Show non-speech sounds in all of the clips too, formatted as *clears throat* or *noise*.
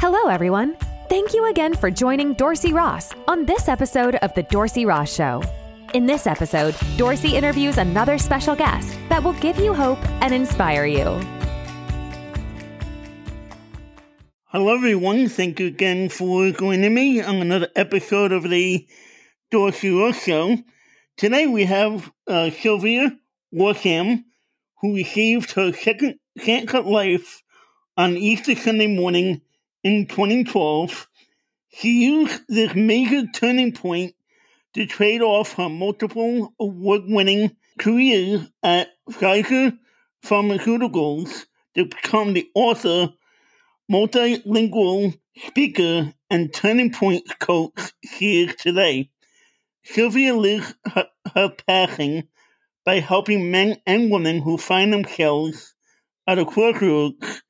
Hello, everyone. Thank you again for joining Dorsey Ross on this episode of The Dorsey Ross Show. In this episode, Dorsey interviews another special guest that will give you hope and inspire you. Hello, everyone. Thank you again for joining me on another episode of the Dorsey Ross Show. Today we have uh, Sylvia Worsham, who received her second chance at life on Easter Sunday morning in 2012. She used this major turning point to trade off her multiple award winning career at Pfizer Pharmaceuticals to become the author, multilingual speaker, and turning point coach she is today. Sylvia lives her, her passing by helping men and women who find themselves at a crossroads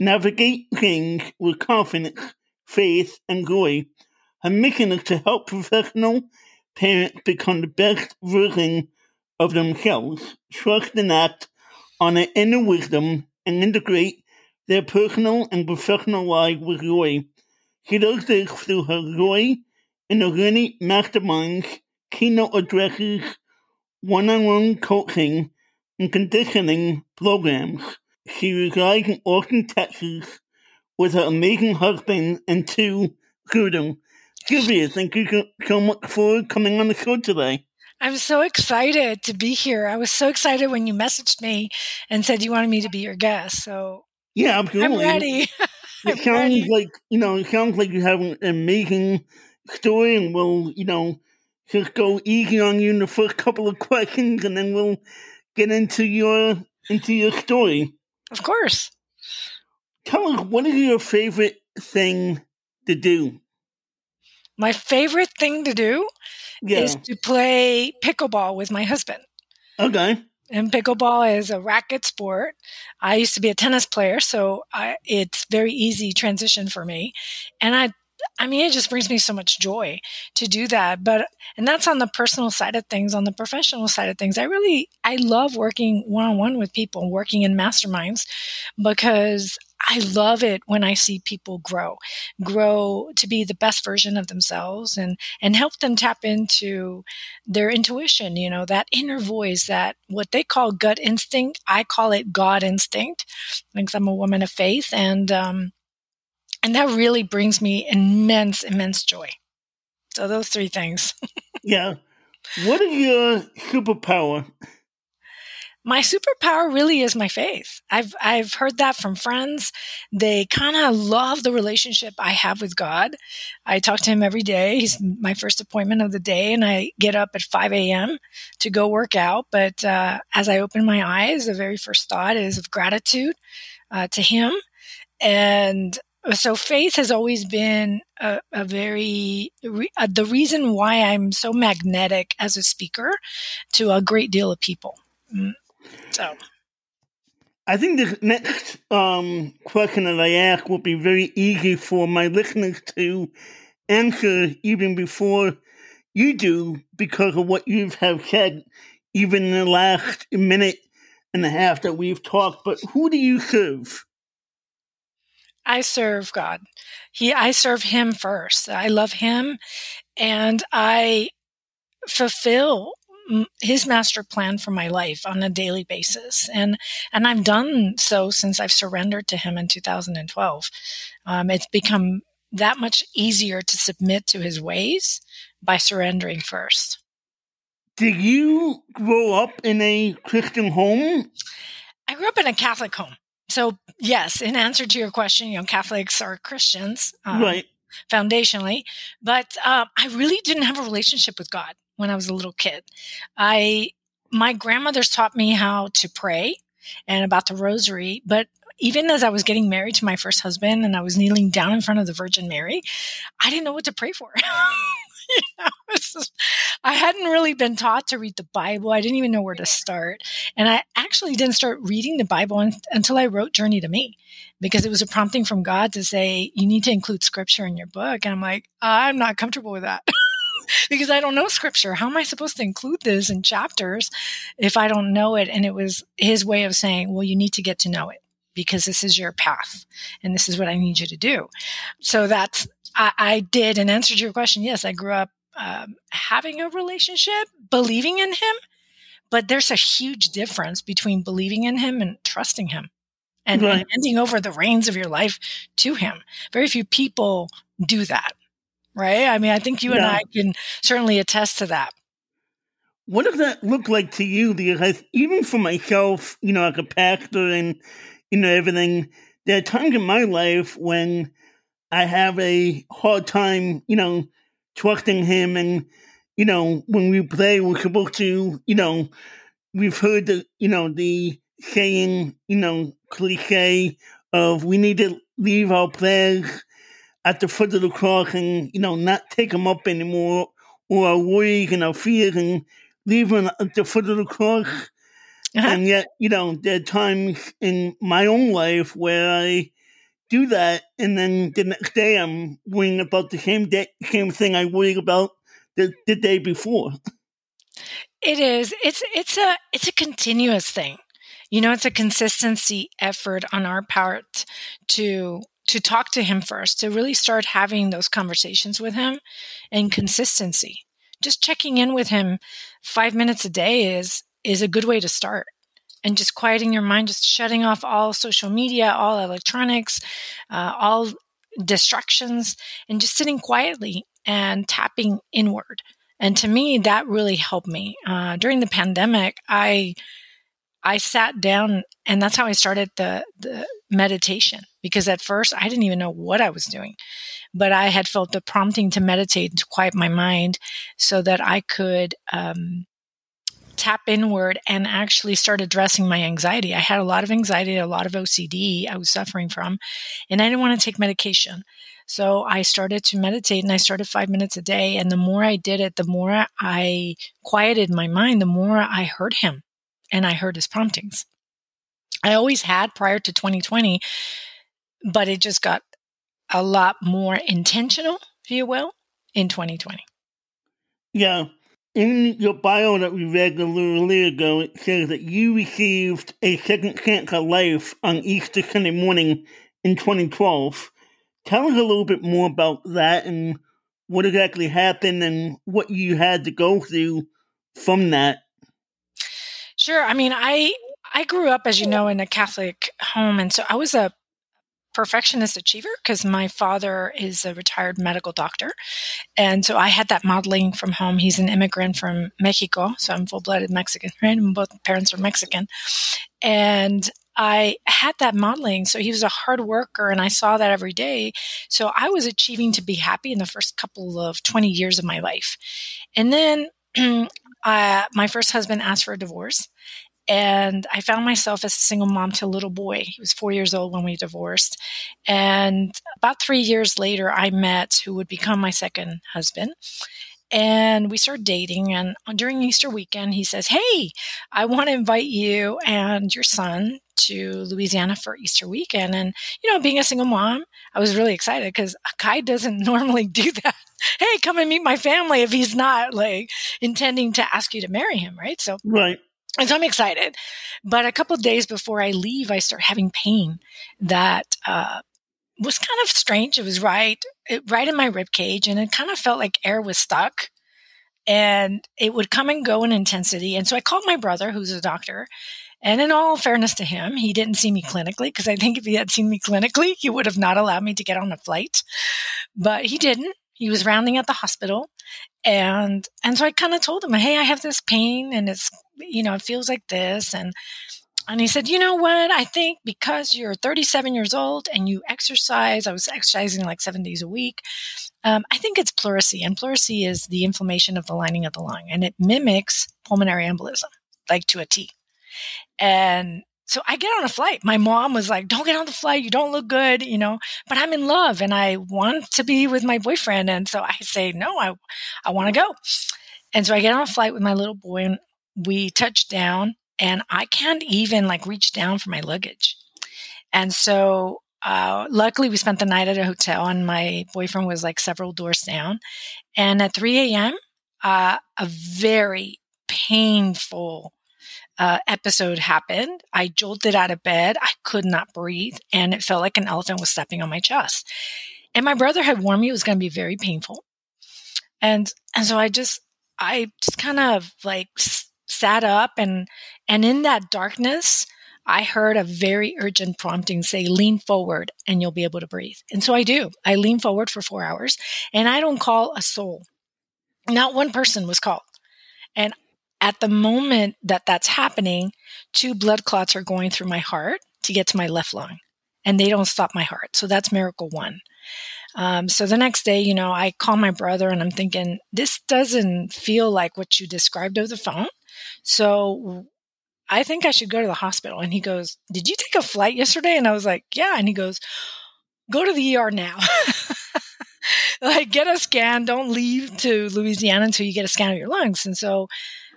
navigate things with confidence, faith, and joy. Her mission is to help professional parents become the best version of themselves, trust and act on their inner wisdom, and integrate their personal and professional lives with joy. She does this through her joy in the learning masterminds, keynote addresses, one-on-one coaching, and conditioning programs. She resides in Austin, Texas, with her amazing husband and two children. Sylvia, thank you so much for coming on the show today. I'm so excited to be here. I was so excited when you messaged me and said you wanted me to be your guest. So yeah, absolutely. *laughs* I'm ready. it sounds ready. like you know, it sounds like you have an amazing story, and we'll you know just go easy on you in the first couple of questions, and then we'll get into your into your story. Of course. Tell us what is your favorite thing to do? My favorite thing to do yeah. is to play pickleball with my husband. Okay. And pickleball is a racket sport. I used to be a tennis player, so I, it's very easy transition for me. And I I mean, it just brings me so much joy to do that. But, and that's on the personal side of things. On the professional side of things, I really, I love working one on one with people, working in masterminds because I love it when I see people grow, grow to be the best version of themselves and, and help them tap into their intuition, you know, that inner voice, that what they call gut instinct. I call it God instinct because I'm a woman of faith. And, um, and that really brings me immense, immense joy. So those three things. *laughs* yeah. What is your superpower? My superpower really is my faith. I've I've heard that from friends. They kind of love the relationship I have with God. I talk to Him every day. He's my first appointment of the day, and I get up at 5 a.m. to go work out. But uh, as I open my eyes, the very first thought is of gratitude uh, to Him, and so faith has always been a, a very uh, the reason why I'm so magnetic as a speaker to a great deal of people. Mm. So. I think the next um, question that I ask will be very easy for my listeners to answer even before you do because of what you have said, even in the last minute and a half that we've talked. But who do you serve? I serve God. He, I serve Him first. I love Him, and I fulfill his master plan for my life on a daily basis. And and i've done so since i've surrendered to him in 2012 um, it's become that much easier to submit to his ways by surrendering first. Did you grow up in a christian home? I grew up in a catholic home so yes, in answer to your question, you know, Catholics are Christians, um, right? Foundationally, but uh, I really didn't have a relationship with God when I was a little kid. I my grandmother's taught me how to pray and about the rosary, but even as I was getting married to my first husband and I was kneeling down in front of the Virgin Mary, I didn't know what to pray for. *laughs* *laughs* you know, just, I hadn't really been taught to read the Bible. I didn't even know where to start. And I actually didn't start reading the Bible un- until I wrote Journey to Me because it was a prompting from God to say, you need to include scripture in your book. And I'm like, I'm not comfortable with that. *laughs* because I don't know scripture. How am I supposed to include this in chapters if I don't know it? And it was his way of saying, well, you need to get to know it because this is your path and this is what I need you to do. So that's, I, I did and answered your question. Yes, I grew up um, having a relationship, believing in him, but there's a huge difference between believing in him and trusting him and right. handing over the reins of your life to him. Very few people do that, right? I mean, I think you yeah. and I can certainly attest to that. What does that look like to you? Because even for myself, you know, like a pastor and, you know, everything, there are times in my life when I have a hard time, you know, trusting him. And, you know, when we play, we're supposed to, you know, we've heard the, you know, the saying, you know, cliche of we need to leave our prayers at the foot of the cross and, you know, not take them up anymore or our worries and our fears and leave them at the foot of the cross. Uh-huh. And yet, you know, there are times in my own life where I do that, and then the next day I'm worrying about the same day, same thing I worried about the, the day before. It is. It's it's a it's a continuous thing. You know, it's a consistency effort on our part to to talk to him first, to really start having those conversations with him and consistency. Just checking in with him 5 minutes a day is is a good way to start. And just quieting your mind, just shutting off all social media, all electronics, uh, all distractions, and just sitting quietly and tapping inward. And to me, that really helped me. Uh, during the pandemic, I I sat down and that's how I started the, the meditation because at first I didn't even know what I was doing, but I had felt the prompting to meditate to quiet my mind so that I could, um, tap inward and actually start addressing my anxiety. I had a lot of anxiety, a lot of OCD I was suffering from, and I didn't want to take medication. So I started to meditate and I started five minutes a day. And the more I did it, the more I quieted my mind, the more I heard him and I heard his promptings. I always had prior to 2020, but it just got a lot more intentional, if you will, in 2020. Yeah. In your bio that we read a little earlier ago, it says that you received a second chance at life on Easter Sunday morning in 2012. Tell us a little bit more about that and what exactly happened and what you had to go through from that. Sure. I mean, I I grew up, as you know, in a Catholic home, and so I was a perfectionist achiever because my father is a retired medical doctor, and so I had that modeling from home. He's an immigrant from Mexico, so I'm full-blooded Mexican, *laughs* right? And both parents are Mexican, and I had that modeling. So he was a hard worker, and I saw that every day. So I was achieving to be happy in the first couple of 20 years of my life, and then *clears throat* uh, my first husband asked for a divorce. And I found myself as a single mom to a little boy. He was four years old when we divorced. And about three years later, I met who would become my second husband and we started dating and during easter weekend he says hey i want to invite you and your son to louisiana for easter weekend and you know being a single mom i was really excited because kai doesn't *laughs* normally do that hey, come and meet my family if he's not like intending to ask you to marry him, right? So, right. And so I'm excited. But a couple days before I leave, I start having pain that uh, was kind of strange. It was right, it, right in my rib cage, and it kind of felt like air was stuck. And it would come and go in intensity. And so I called my brother, who's a doctor, and in all fairness to him, he didn't see me clinically because I think if he had seen me clinically, he would have not allowed me to get on a flight. But he didn't. He was rounding at the hospital. And, and so I kind of told him, Hey, I have this pain and it's, you know, it feels like this. And, and he said, you know what? I think because you're 37 years old and you exercise, I was exercising like seven days a week. Um, I think it's pleurisy, and pleurisy is the inflammation of the lining of the lung, and it mimics pulmonary embolism, like to a T. And so I get on a flight. My mom was like, don't get on the flight. You don't look good, you know, but I'm in love and I want to be with my boyfriend. And so I say, no, I, I want to go. And so I get on a flight with my little boy and we touch down and I can't even like reach down for my luggage. And so, uh, luckily we spent the night at a hotel and my boyfriend was like several doors down. And at 3 a.m., uh, a very painful uh, episode happened. I jolted out of bed. I could not breathe, and it felt like an elephant was stepping on my chest. And my brother had warned me it was going to be very painful. And and so I just I just kind of like sat up and and in that darkness, I heard a very urgent prompting say, lean forward and you'll be able to breathe. And so I do. I lean forward for four hours and I don't call a soul. Not one person was called. And at the moment that that's happening, two blood clots are going through my heart to get to my left lung, and they don't stop my heart. So that's miracle one. Um, so the next day, you know, I call my brother and I'm thinking, this doesn't feel like what you described over the phone. So I think I should go to the hospital. And he goes, Did you take a flight yesterday? And I was like, Yeah. And he goes, Go to the ER now. *laughs* like, get a scan. Don't leave to Louisiana until you get a scan of your lungs. And so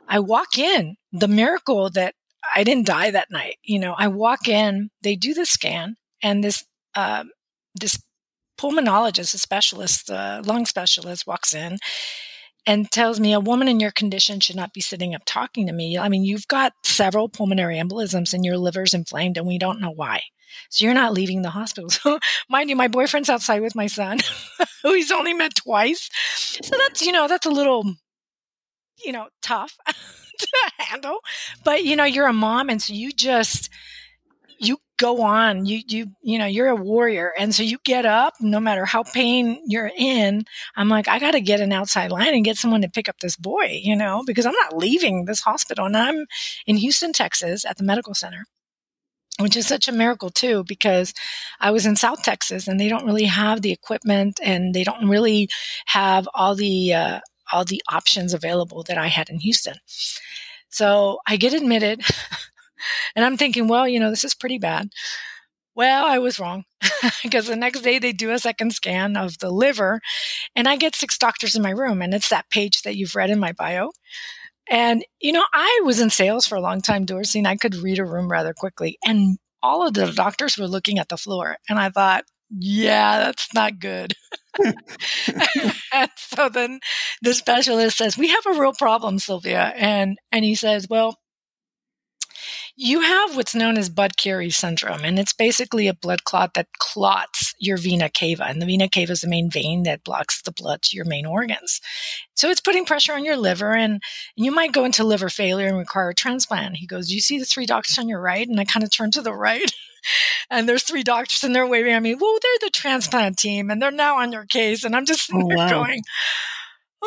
I walk in, the miracle that I didn't die that night. You know, I walk in, they do the scan, and this uh, this pulmonologist, a specialist, a lung specialist, walks in and tells me a woman in your condition should not be sitting up talking to me. I mean, you've got several pulmonary embolisms and your liver's inflamed, and we don't know why. So you're not leaving the hospital. *laughs* So, mind you, my boyfriend's outside with my son, *laughs* who he's only met twice. So that's, you know, that's a little you know, tough *laughs* to handle. But you know, you're a mom and so you just you go on. You you you know, you're a warrior. And so you get up no matter how pain you're in. I'm like, I gotta get an outside line and get someone to pick up this boy, you know, because I'm not leaving this hospital. And I'm in Houston, Texas at the medical center which is such a miracle too because I was in South Texas and they don't really have the equipment and they don't really have all the uh, all the options available that I had in Houston. So I get admitted *laughs* and I'm thinking, well, you know, this is pretty bad. Well, I was wrong *laughs* because the next day they do a second scan of the liver and I get six doctors in my room and it's that page that you've read in my bio. And, you know, I was in sales for a long time, Dorsey, and I could read a room rather quickly. And all of the doctors were looking at the floor. And I thought, yeah, that's not good. *laughs* and *laughs* so then the specialist says, we have a real problem, Sylvia. And, and he says, well, you have what's known as Budd-Chiari syndrome, and it's basically a blood clot that clots your vena cava. And the vena cava is the main vein that blocks the blood to your main organs. So it's putting pressure on your liver, and you might go into liver failure and require a transplant. He goes, Do you see the three doctors on your right? And I kind of turn to the right. *laughs* and there's three doctors and they're waving at me. Well, they're the transplant team and they're now on your case. And I'm just oh, *laughs* wow. going,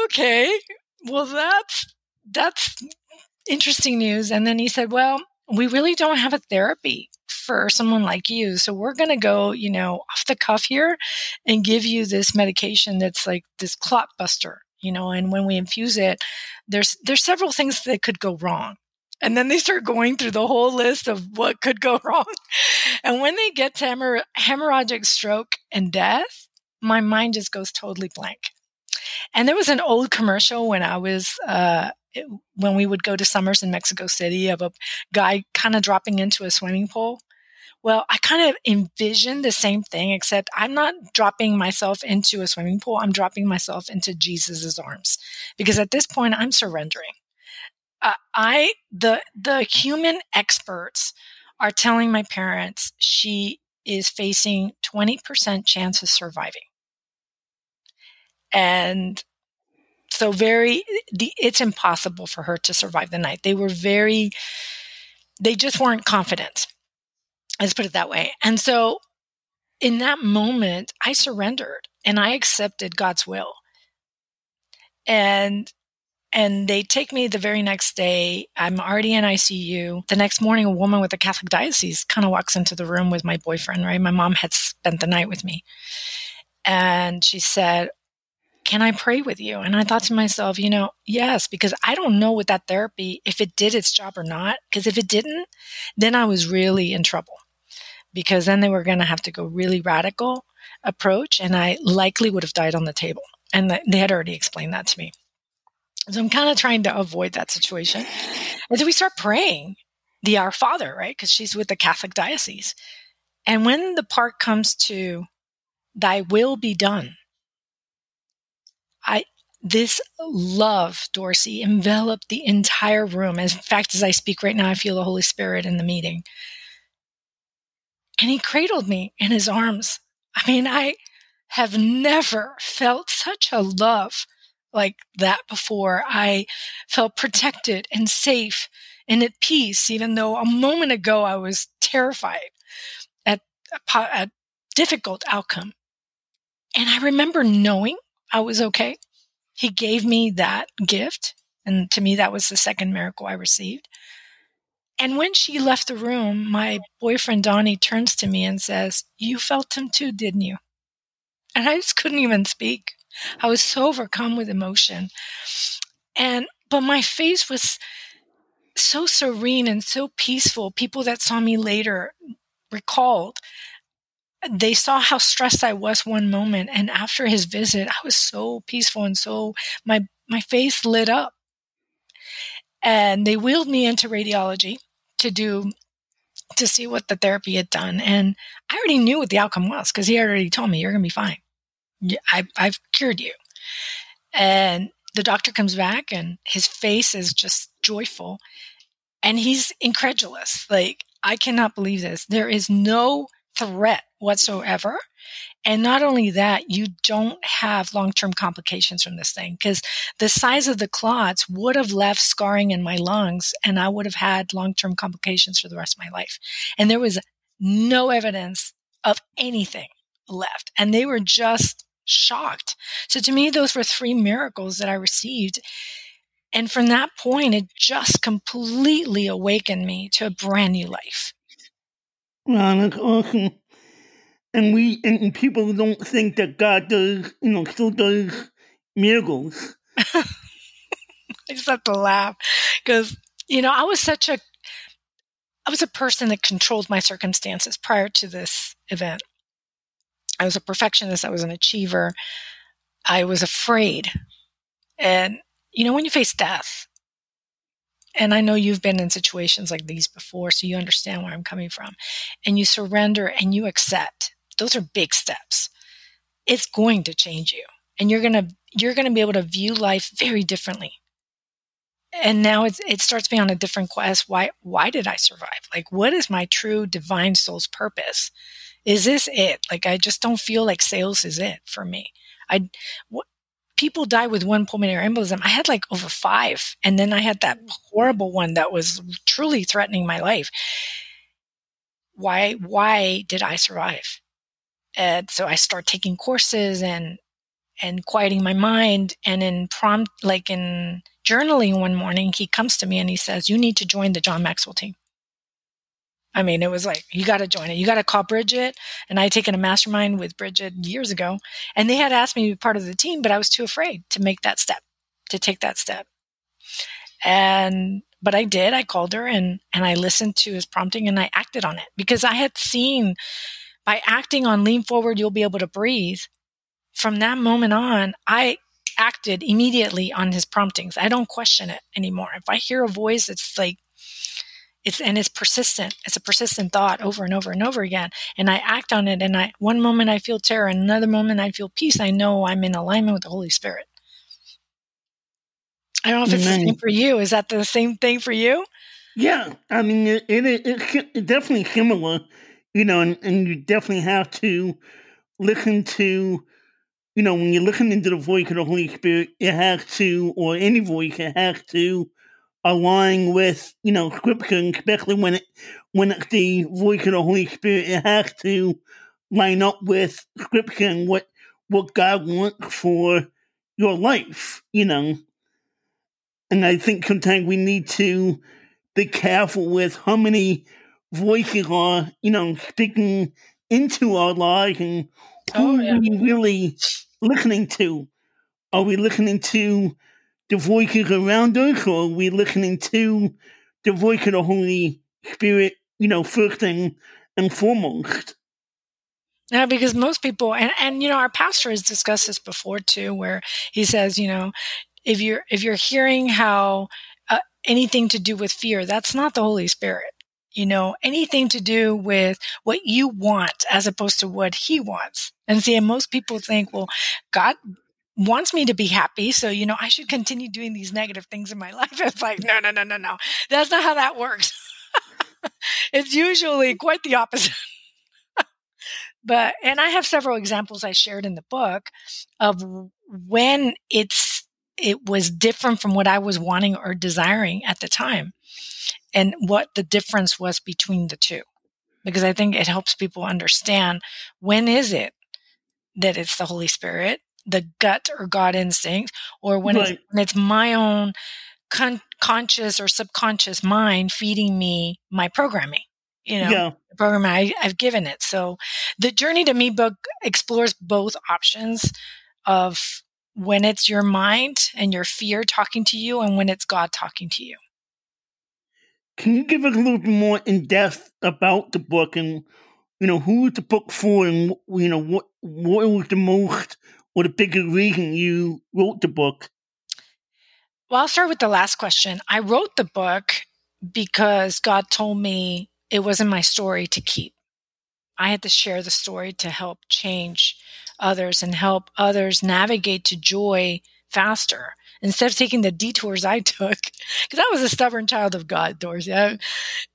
okay, well, that's, that's interesting news. And then he said, well, we really don't have a therapy for someone like you. So we're going to go, you know, off the cuff here and give you this medication that's like this clot buster, you know, and when we infuse it, there's, there's several things that could go wrong. And then they start going through the whole list of what could go *laughs* wrong. And when they get to hemorrh- hemorrhagic stroke and death, my mind just goes totally blank. And there was an old commercial when I was, uh, when we would go to summers in Mexico City of a guy kind of dropping into a swimming pool. Well, I kind of envisioned the same thing, except I'm not dropping myself into a swimming pool. I'm dropping myself into Jesus's arms because at this point I'm surrendering. Uh, I the the human experts are telling my parents she is facing 20% chance of surviving. And so very the, it's impossible for her to survive the night. They were very they just weren't confident. Let's put it that way. And so in that moment, I surrendered and I accepted God's will. And and they take me the very next day. I'm already in ICU. The next morning, a woman with a Catholic diocese kind of walks into the room with my boyfriend, right? My mom had spent the night with me. And she said, Can I pray with you? And I thought to myself, you know, yes, because I don't know with that therapy if it did its job or not. Because if it didn't, then I was really in trouble. Because then they were going to have to go really radical approach, and I likely would have died on the table. And they had already explained that to me. So I'm kind of trying to avoid that situation. And so we start praying the Our Father, right? Because she's with the Catholic diocese. And when the part comes to Thy will be done, I this love, Dorsey, enveloped the entire room. As in fact, as I speak right now, I feel the Holy Spirit in the meeting. And he cradled me in his arms. I mean, I have never felt such a love like that before. I felt protected and safe and at peace, even though a moment ago I was terrified at a, a difficult outcome. And I remember knowing I was okay. He gave me that gift. And to me, that was the second miracle I received. And when she left the room, my boyfriend Donnie turns to me and says, You felt him too, didn't you? And I just couldn't even speak. I was so overcome with emotion. And, but my face was so serene and so peaceful. People that saw me later recalled they saw how stressed I was one moment and after his visit I was so peaceful and so my my face lit up and they wheeled me into radiology to do to see what the therapy had done and I already knew what the outcome was because he already told me you're going to be fine I, I've cured you and the doctor comes back and his face is just joyful and he's incredulous like I cannot believe this there is no threat whatsoever. And not only that, you don't have long term complications from this thing because the size of the clots would have left scarring in my lungs and I would have had long term complications for the rest of my life. And there was no evidence of anything left. And they were just shocked. So to me, those were three miracles that I received. And from that point, it just completely awakened me to a brand new life. Wow, that's awesome. And we and people don't think that God does, you know, still does miracles. *laughs* I just have to laugh because you know I was such a I was a person that controlled my circumstances prior to this event. I was a perfectionist. I was an achiever. I was afraid, and you know when you face death, and I know you've been in situations like these before, so you understand where I'm coming from. And you surrender and you accept. Those are big steps. It's going to change you. And you're going to you're to be able to view life very differently. And now it's, it starts being on a different quest. Why why did I survive? Like what is my true divine soul's purpose? Is this it? Like I just don't feel like sales is it for me. I what people die with one pulmonary embolism. I had like over five. And then I had that horrible one that was truly threatening my life. Why, why did I survive? And so I start taking courses and, and quieting my mind. And in prompt, like in journaling one morning, he comes to me and he says, you need to join the John Maxwell team. I mean, it was like, you got to join it. You got to call Bridget. And I had taken a mastermind with Bridget years ago. And they had asked me to be part of the team, but I was too afraid to make that step, to take that step. And, but I did. I called her and, and I listened to his prompting and I acted on it because I had seen by acting on lean forward, you'll be able to breathe. From that moment on, I acted immediately on his promptings. I don't question it anymore. If I hear a voice, it's like, it's and it's persistent. It's a persistent thought over and over and over again. And i act on it and i one moment i feel terror and another moment i feel peace. I know i'm in alignment with the holy spirit. I don't know if it's Amen. the same for you. Is that the same thing for you? Yeah. I mean it, it, it it's definitely similar you know and, and you definitely have to listen to you know when you're listening to the voice of the holy spirit it has to or any voice it has to align with you know scripture, especially when it when it's the voice of the Holy Spirit. It has to line up with scripture and what what God wants for your life. You know, and I think sometimes we need to be careful with how many voices are you know speaking into our lives and oh, who oh, yeah. are we really listening to? Are we listening to the voices around us, or are we listening to the voice of the Holy Spirit, you know, first and, and foremost? Yeah, because most people, and, and you know, our pastor has discussed this before too, where he says, you know, if you're if you're hearing how uh, anything to do with fear, that's not the Holy Spirit. You know, anything to do with what you want as opposed to what He wants. And see, and most people think, well, God wants me to be happy. So, you know, I should continue doing these negative things in my *laughs* life. It's like, no, no, no, no, no. That's not how that works. *laughs* it's usually quite the opposite. *laughs* but, and I have several examples I shared in the book of when it's, it was different from what I was wanting or desiring at the time and what the difference was between the two. Because I think it helps people understand when is it that it's the Holy Spirit the gut or God instinct, or when, right. it's, when it's my own con- conscious or subconscious mind feeding me my programming. You know, yeah. the program I, I've given it. So the Journey to Me book explores both options of when it's your mind and your fear talking to you and when it's God talking to you. Can you give a little bit more in depth about the book and you know who the book for and you know what what was the most or the bigger reason you wrote the book? Well, I'll start with the last question. I wrote the book because God told me it wasn't my story to keep. I had to share the story to help change others and help others navigate to joy faster instead of taking the detours I *laughs* took. Because I was a stubborn child of God, Dorsey. I,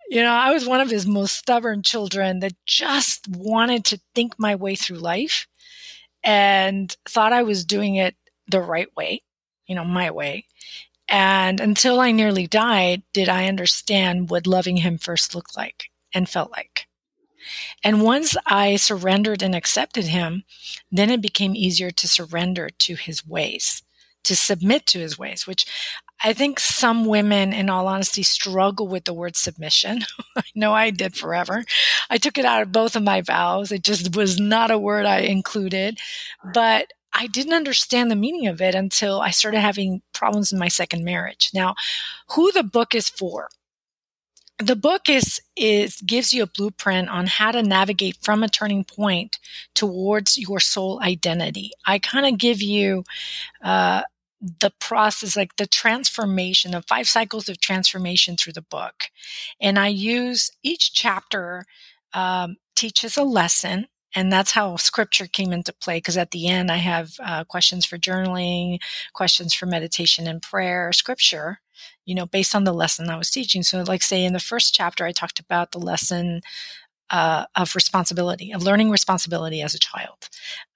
you know, I was one of his most stubborn children that just wanted to think my way through life and thought I was doing it the right way, you know, my way. And until I nearly died, did I understand what loving him first looked like and felt like. And once I surrendered and accepted him, then it became easier to surrender to his ways, to submit to his ways, which I think some women, in all honesty, struggle with the word submission. *laughs* I know I did forever. I took it out of both of my vows. It just was not a word I included, but I didn't understand the meaning of it until I started having problems in my second marriage. Now, who the book is for? The book is is gives you a blueprint on how to navigate from a turning point towards your soul identity. I kind of give you uh, the process, like the transformation of five cycles of transformation through the book. And I use each chapter um, teaches a lesson. And that's how scripture came into play. Because at the end, I have uh, questions for journaling, questions for meditation and prayer, scripture, you know, based on the lesson I was teaching. So, like, say in the first chapter, I talked about the lesson uh, of responsibility, of learning responsibility as a child.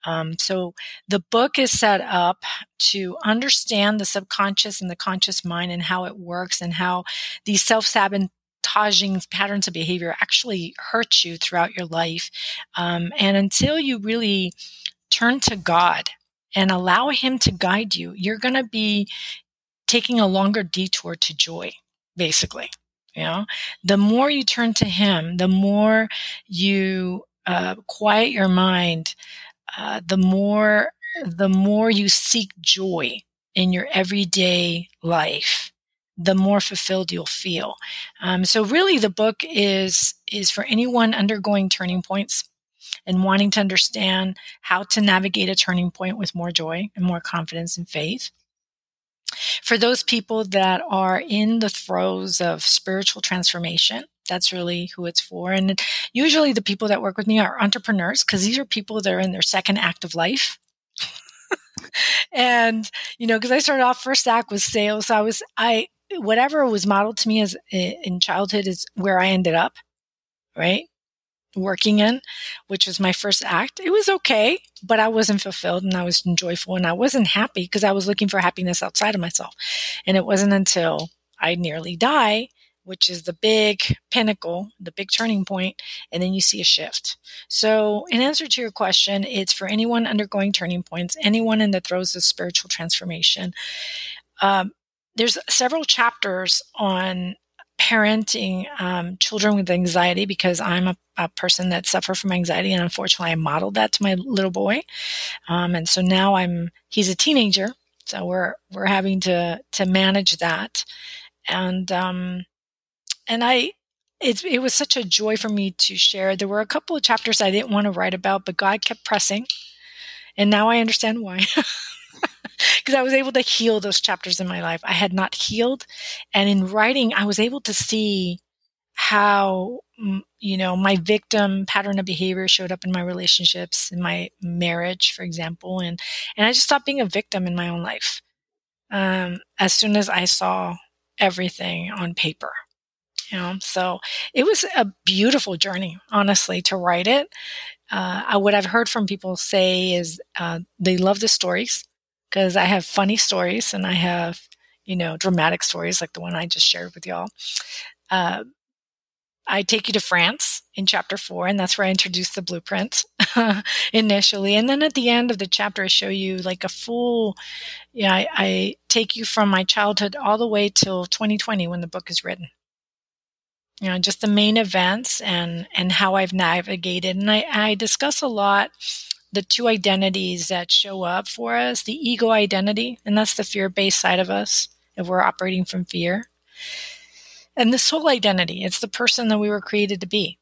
Um, so the book is set up to understand the subconscious and the conscious mind and how it works and how these self sabotaging patterns of behavior actually hurt you throughout your life. Um, and until you really turn to God and allow Him to guide you, you're going to be taking a longer detour to joy, basically. You know, the more you turn to Him, the more you uh, quiet your mind, uh, the more the more you seek joy in your everyday life, the more fulfilled you'll feel. Um, so, really, the book is is for anyone undergoing turning points and wanting to understand how to navigate a turning point with more joy and more confidence and faith. For those people that are in the throes of spiritual transformation, that's really who it's for. And usually the people that work with me are entrepreneurs because these are people that are in their second act of life. *laughs* and, you know, because I started off first act was sales. So I was, I, whatever was modeled to me as eh, in childhood is where I ended up. Right working in, which was my first act. It was okay, but I wasn't fulfilled and I was joyful and I wasn't happy because I was looking for happiness outside of myself. And it wasn't until I nearly die, which is the big pinnacle, the big turning point, and then you see a shift. So, in answer to your question, it's for anyone undergoing turning points, anyone in the throes of spiritual transformation. Um, there's several chapters on parenting um, children with anxiety because I'm a, a, person that suffer from anxiety, and unfortunately, I modeled that to my little boy. Um, and so now I'm he's a teenager, so we're we're having to to manage that, and um, and I. It, it was such a joy for me to share. There were a couple of chapters I didn't want to write about, but God kept pressing. And now I understand why. *laughs* because I was able to heal those chapters in my life I had not healed. And in writing, I was able to see how you know, my victim pattern of behavior showed up in my relationships, in my marriage, for example, and and I just stopped being a victim in my own life. Um, as soon as I saw everything on paper, you know, so it was a beautiful journey, honestly, to write it. Uh, what I've heard from people say is uh, they love the stories because I have funny stories and I have, you know, dramatic stories like the one I just shared with y'all. Uh, I take you to France in chapter four, and that's where I introduce the blueprint *laughs* initially. And then at the end of the chapter, I show you like a full, yeah, I, I take you from my childhood all the way till 2020 when the book is written. You know, just the main events and, and how I've navigated. And I, I discuss a lot the two identities that show up for us the ego identity, and that's the fear based side of us if we're operating from fear and the soul identity, it's the person that we were created to be.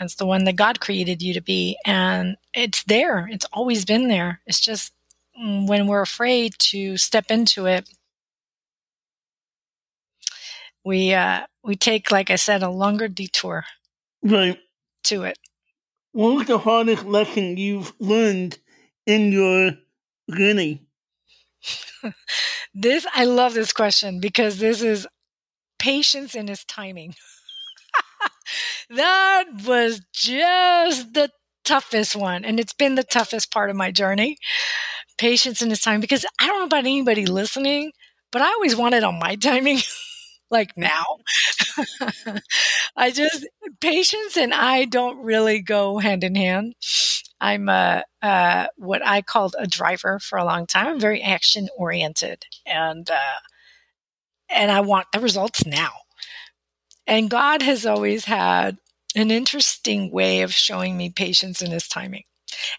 It's the one that God created you to be. And it's there. It's always been there. It's just mm, when we're afraid to step into it, we uh, we take, like I said, a longer detour. Right. To it. What was the hardest lesson you've learned in your journey? *laughs* this I love this question because this is patience in his timing. *laughs* that was just the toughest one. And it's been the toughest part of my journey. Patience in his time because I don't know about anybody listening, but I always wanted on my timing. *laughs* like now. I just patience and I don't really go hand in hand. I'm a, uh, what I called a driver for a long time. I'm very action oriented, and uh, and I want the results now. And God has always had an interesting way of showing me patience in his timing.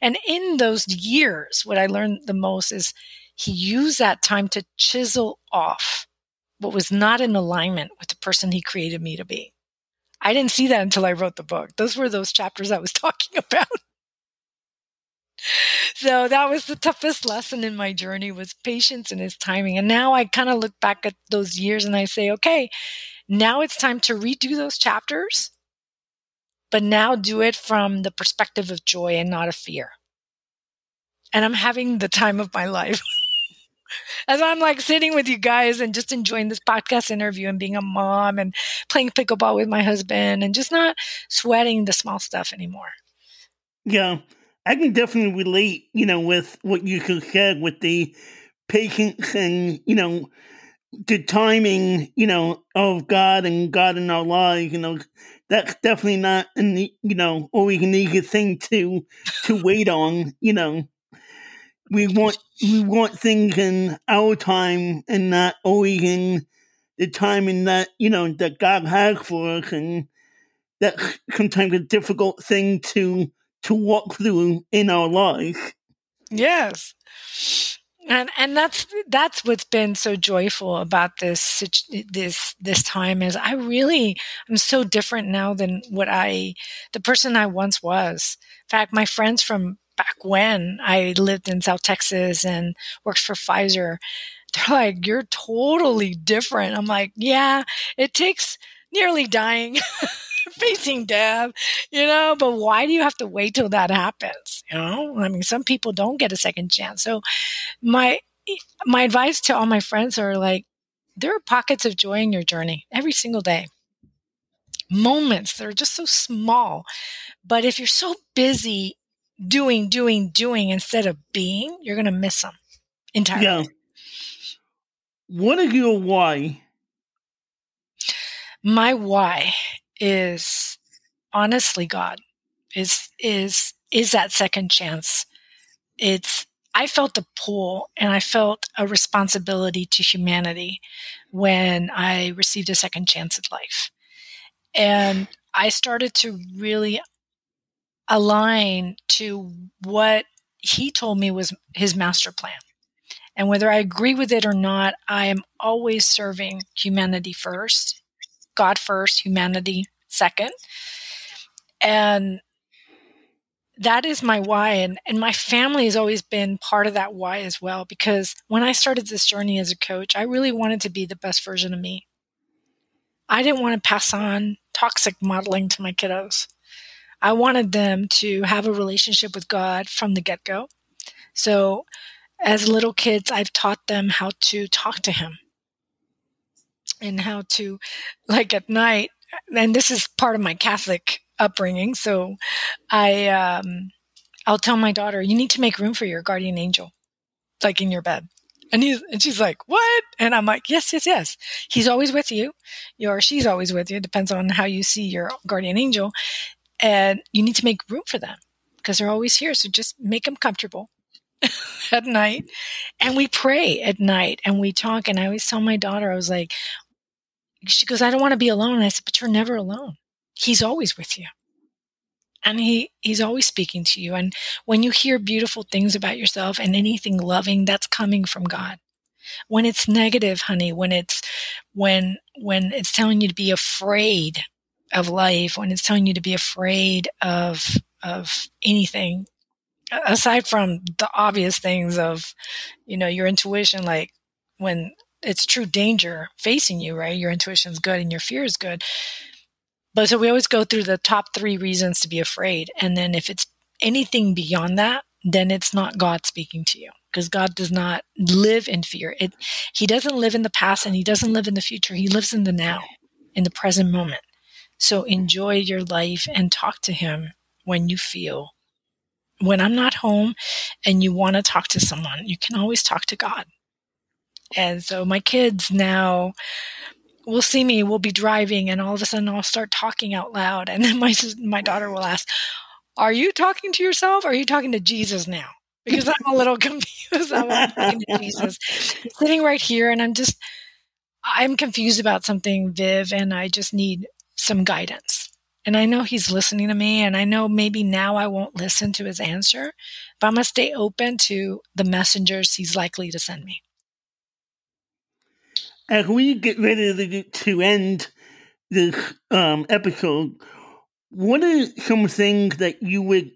And in those years, what I learned the most is he used that time to chisel off what was not in alignment with the person he created me to be. I didn't see that until I wrote the book. Those were those chapters I was *laughs* talking about so that was the toughest lesson in my journey was patience and his timing. And now I kind of look back at those years and I say, okay, now it's time to redo those chapters, but now do it from the perspective of joy and not of fear. And I'm having the time of my life. *laughs* As I'm like sitting with you guys and just enjoying this podcast interview and being a mom and playing pickleball with my husband and just not sweating the small stuff anymore. Yeah. I can definitely relate, you know, with what you just said with the patience and, you know, the timing, you know, of God and God in our lives, you know, that's definitely not an, you know, always an easy thing to to wait on, you know. We want we want things in our time and not always in the time in that, you know, that God has for us and that's sometimes a difficult thing to to walk through in our life. Yes. And and that's that's what's been so joyful about this this this time is I really I'm so different now than what I the person I once was. In fact, my friends from back when I lived in South Texas and worked for Pfizer, they're like, "You're totally different." I'm like, "Yeah, it takes nearly dying *laughs* facing death, you know, but why do you have to wait till that happens? You know, I mean, some people don't get a second chance. So my, my advice to all my friends are like, there are pockets of joy in your journey every single day. Moments that are just so small. But if you're so busy doing, doing, doing instead of being, you're going to miss them entirely. Yeah. What is your why? My why is honestly God is is is that second chance. It's I felt a pull and I felt a responsibility to humanity when I received a second chance at life. And I started to really align to what he told me was his master plan. And whether I agree with it or not, I am always serving humanity first God first, humanity second. And that is my why. And, and my family has always been part of that why as well, because when I started this journey as a coach, I really wanted to be the best version of me. I didn't want to pass on toxic modeling to my kiddos. I wanted them to have a relationship with God from the get go. So, as little kids, I've taught them how to talk to Him and how to, like at night, and this is part of my Catholic upbringing. So, I, um, I'll tell my daughter, you need to make room for your guardian angel, like in your bed. And he's, and she's like, what? And I'm like, yes, yes, yes. He's always with you. Or she's always with you. Depends on how you see your guardian angel. And you need to make room for them because they're always here. So just make them comfortable *laughs* at night. And we pray at night and we talk. And I always tell my daughter, I was like, she goes, I don't want to be alone. And I said, but you're never alone. He's always with you. And he, he's always speaking to you. And when you hear beautiful things about yourself and anything loving, that's coming from God. When it's negative, honey, when it's, when, when it's telling you to be afraid of life, when it's telling you to be afraid of, of anything, aside from the obvious things of, you know, your intuition, like when it's true danger facing you, right? Your intuition is good and your fear is good. But so we always go through the top three reasons to be afraid. And then if it's anything beyond that, then it's not God speaking to you because God does not live in fear. It, he doesn't live in the past and he doesn't live in the future. He lives in the now, in the present moment. So enjoy your life and talk to him when you feel. When I'm not home and you want to talk to someone, you can always talk to God. And so my kids now will see me, we'll be driving, and all of a sudden I'll start talking out loud. And *laughs* then my, my daughter will ask, Are you talking to yourself? Are you talking to Jesus now? Because I'm a little *laughs* confused. I'm talking to Jesus. sitting right here, and I'm just, I'm confused about something, Viv, and I just need some guidance. And I know he's listening to me, and I know maybe now I won't listen to his answer, but I'm going to stay open to the messengers he's likely to send me. As we get ready to end this um, episode, what are some things that you would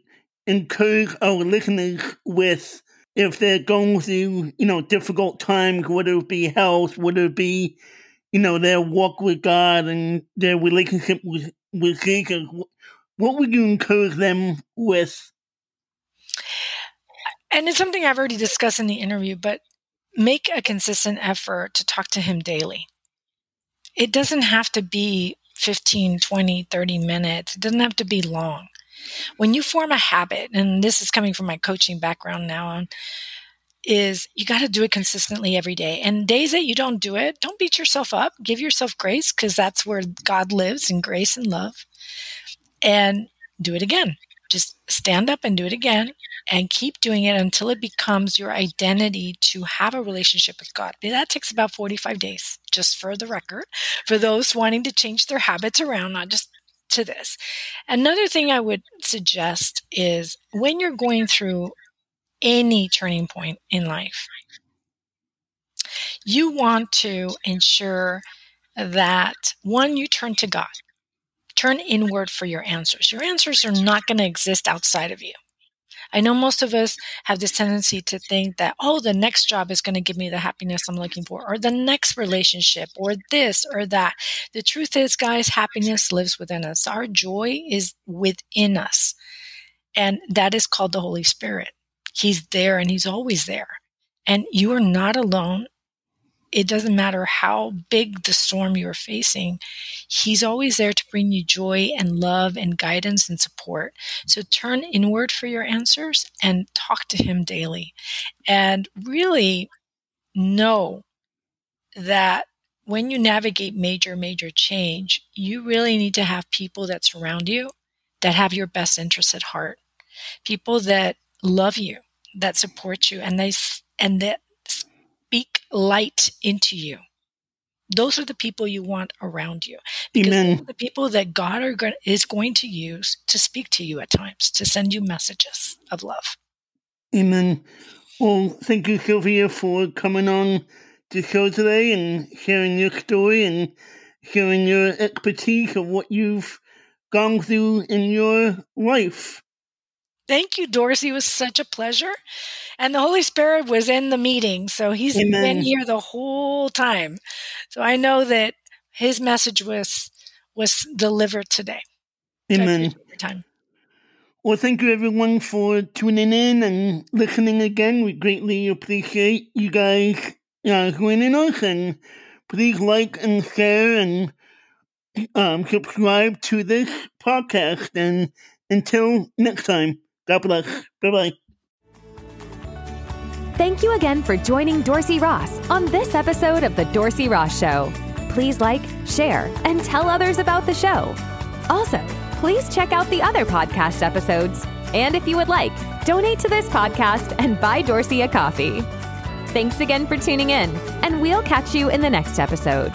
encourage our listeners with if they're going through, you know, difficult times, whether it be health, whether it be you know, their walk with God and their relationship with, with Jesus, what would you encourage them with? And it's something I've already discussed in the interview, but make a consistent effort to talk to him daily. It doesn't have to be 15, 20, 30 minutes. It doesn't have to be long. When you form a habit, and this is coming from my coaching background now, is you got to do it consistently every day. And days that you don't do it, don't beat yourself up. Give yourself grace because that's where God lives in grace and love. And do it again. Just stand up and do it again and keep doing it until it becomes your identity to have a relationship with God. That takes about 45 days, just for the record, for those wanting to change their habits around, not just to this. Another thing I would suggest is when you're going through any turning point in life. You want to ensure that one, you turn to God, turn inward for your answers. Your answers are not going to exist outside of you. I know most of us have this tendency to think that, oh, the next job is going to give me the happiness I'm looking for, or the next relationship, or this or that. The truth is, guys, happiness lives within us. Our joy is within us. And that is called the Holy Spirit. He's there and he's always there. And you are not alone. It doesn't matter how big the storm you're facing. He's always there to bring you joy and love and guidance and support. So turn inward for your answers and talk to him daily. And really know that when you navigate major, major change, you really need to have people that surround you that have your best interests at heart. People that love you, that support you, and they and that speak light into you. Those are the people you want around you. Because the people that God are is going to use to speak to you at times, to send you messages of love. Amen. Well, thank you, Sylvia, for coming on the show today and sharing your story and sharing your expertise of what you've gone through in your life. Thank you, Dorsey. It was such a pleasure. And the Holy Spirit was in the meeting. So he's Amen. been here the whole time. So I know that his message was was delivered today. Amen. Time. Well, thank you everyone for tuning in and listening again. We greatly appreciate you guys uh, joining us, and please like and share and um, subscribe to this podcast. And until next time, God bless. Bye bye. Thank you again for joining Dorsey Ross on this episode of The Dorsey Ross Show. Please like, share, and tell others about the show. Also, please check out the other podcast episodes. And if you would like, donate to this podcast and buy Dorsey a coffee. Thanks again for tuning in, and we'll catch you in the next episode.